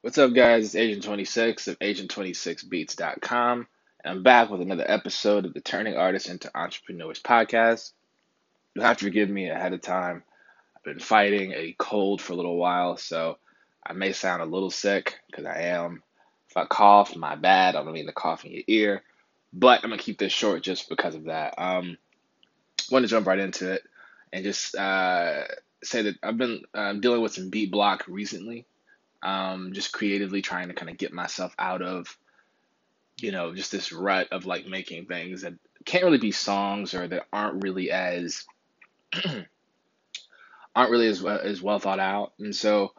What's up, guys? It's Agent 26 of Agent26Beats.com. And I'm back with another episode of the Turning Artists into Entrepreneurs podcast. You'll have to forgive me ahead of time. I've been fighting a cold for a little while, so I may sound a little sick because I am. If I cough, my bad. I don't mean to cough in your ear, but I'm gonna keep this short just because of that. Um, want to jump right into it and just uh, say that I've been uh, dealing with some beat block recently um, just creatively trying to kind of get myself out of, you know, just this rut of like making things that can't really be songs or that aren't really as aren't really as well, as well thought out. And so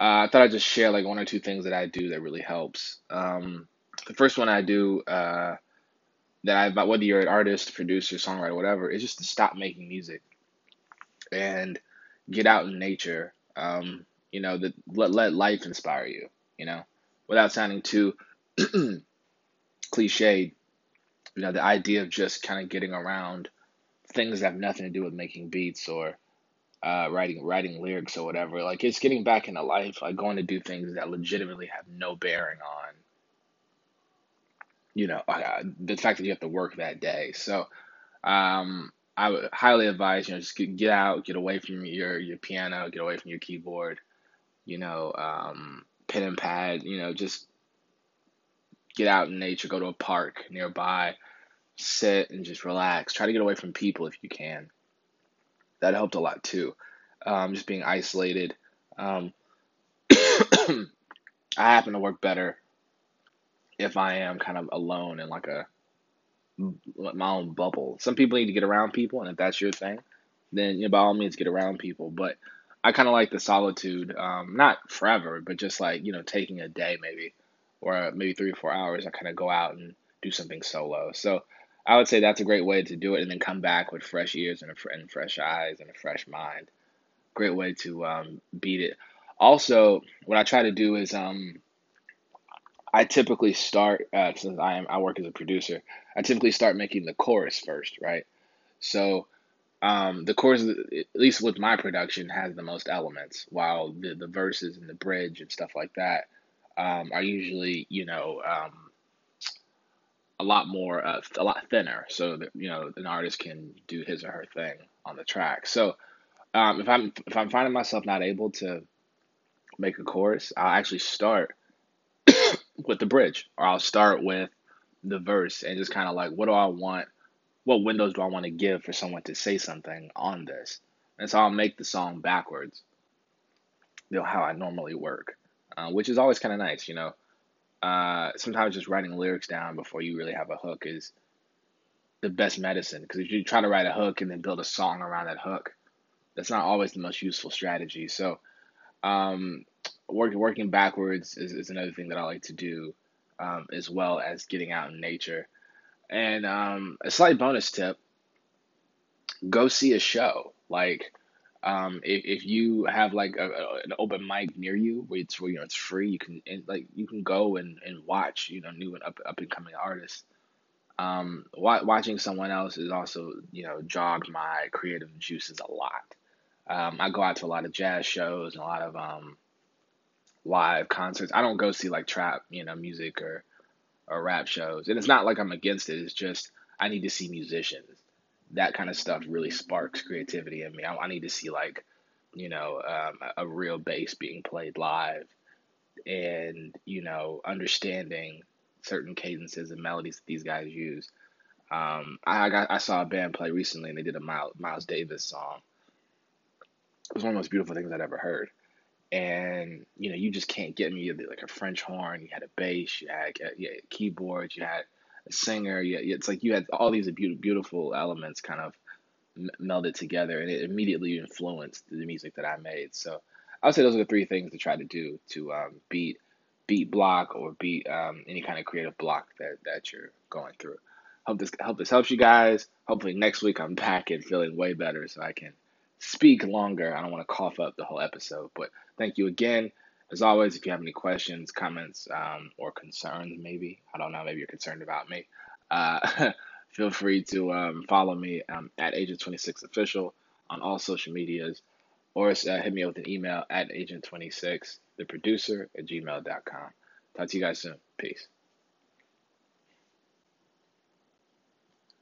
uh, I thought I'd just share like one or two things that I do that really helps. Um, the first one I do uh, that I about whether you're an artist, producer, songwriter, whatever, is just to stop making music and get out in nature. Um, you know, that let let life inspire you, you know, without sounding too cliched. You know, the idea of just kind of getting around things that have nothing to do with making beats or uh, writing writing lyrics or whatever. Like it's getting back into life, like going to do things that legitimately have no bearing on, you know, uh, the fact that you have to work that day. So, um, I would highly advise, you know, just get, get out, get away from your your piano, get away from your keyboard, you know, um, pen and pad, you know, just get out in nature, go to a park nearby, sit and just relax. Try to get away from people if you can. That helped a lot too. Um, just being isolated. Um, I happen to work better if I am kind of alone in like a my own bubble. Some people need to get around people, and if that's your thing, then you know, by all means get around people. But I kind of like the solitude, um, not forever, but just like, you know, taking a day maybe, or maybe three or four hours, I kind of go out and do something solo. So I would say that's a great way to do it and then come back with fresh ears and, a, and fresh eyes and a fresh mind. Great way to um, beat it. Also, what I try to do is um, I typically start, uh, since I am I work as a producer, I typically start making the chorus first, right? So um, the chorus, at least with my production, has the most elements, while the, the verses and the bridge and stuff like that um, are usually, you know, um, a lot more, uh, a lot thinner, so that you know an artist can do his or her thing on the track. So um, if I'm if I'm finding myself not able to make a chorus, I'll actually start with the bridge, or I'll start with the verse and just kind of like, what do I want what windows do I want to give for someone to say something on this? And so I'll make the song backwards, you know, how I normally work, uh, which is always kind of nice, you know. Uh, sometimes just writing lyrics down before you really have a hook is the best medicine because if you try to write a hook and then build a song around that hook, that's not always the most useful strategy. So, um, working working backwards is, is another thing that I like to do, um, as well as getting out in nature. And um, a slight bonus tip: go see a show. Like, um, if, if you have like a, a, an open mic near you where it's where you know it's free, you can and, like you can go and, and watch you know new and up up and coming artists. Um, wa- watching someone else is also you know jogged my creative juices a lot. Um, I go out to a lot of jazz shows and a lot of um, live concerts. I don't go see like trap you know music or or rap shows. And it's not like I'm against it. It's just I need to see musicians. That kind of stuff really sparks creativity in me. I, I need to see like, you know, um, a real bass being played live, and you know, understanding certain cadences and melodies that these guys use. Um, I got I saw a band play recently, and they did a Miles, Miles Davis song. It was one of the most beautiful things I'd ever heard and you know you just can't get me like a French horn. You had a bass, you had, you had keyboards, you had a singer. You, it's like you had all these beautiful elements kind of melded together, and it immediately influenced the music that I made. So I would say those are the three things to try to do to um, beat beat block or beat um, any kind of creative block that that you're going through. Hope this hope this helps you guys. Hopefully next week I'm back and feeling way better, so I can speak longer. I don't want to cough up the whole episode, but thank you again. As always, if you have any questions, comments, um, or concerns, maybe, I don't know, maybe you're concerned about me, uh, feel free to um, follow me um, at Agent26Official on all social medias or uh, hit me up with an email at Agent26 the producer at gmail.com. Talk to you guys soon. Peace.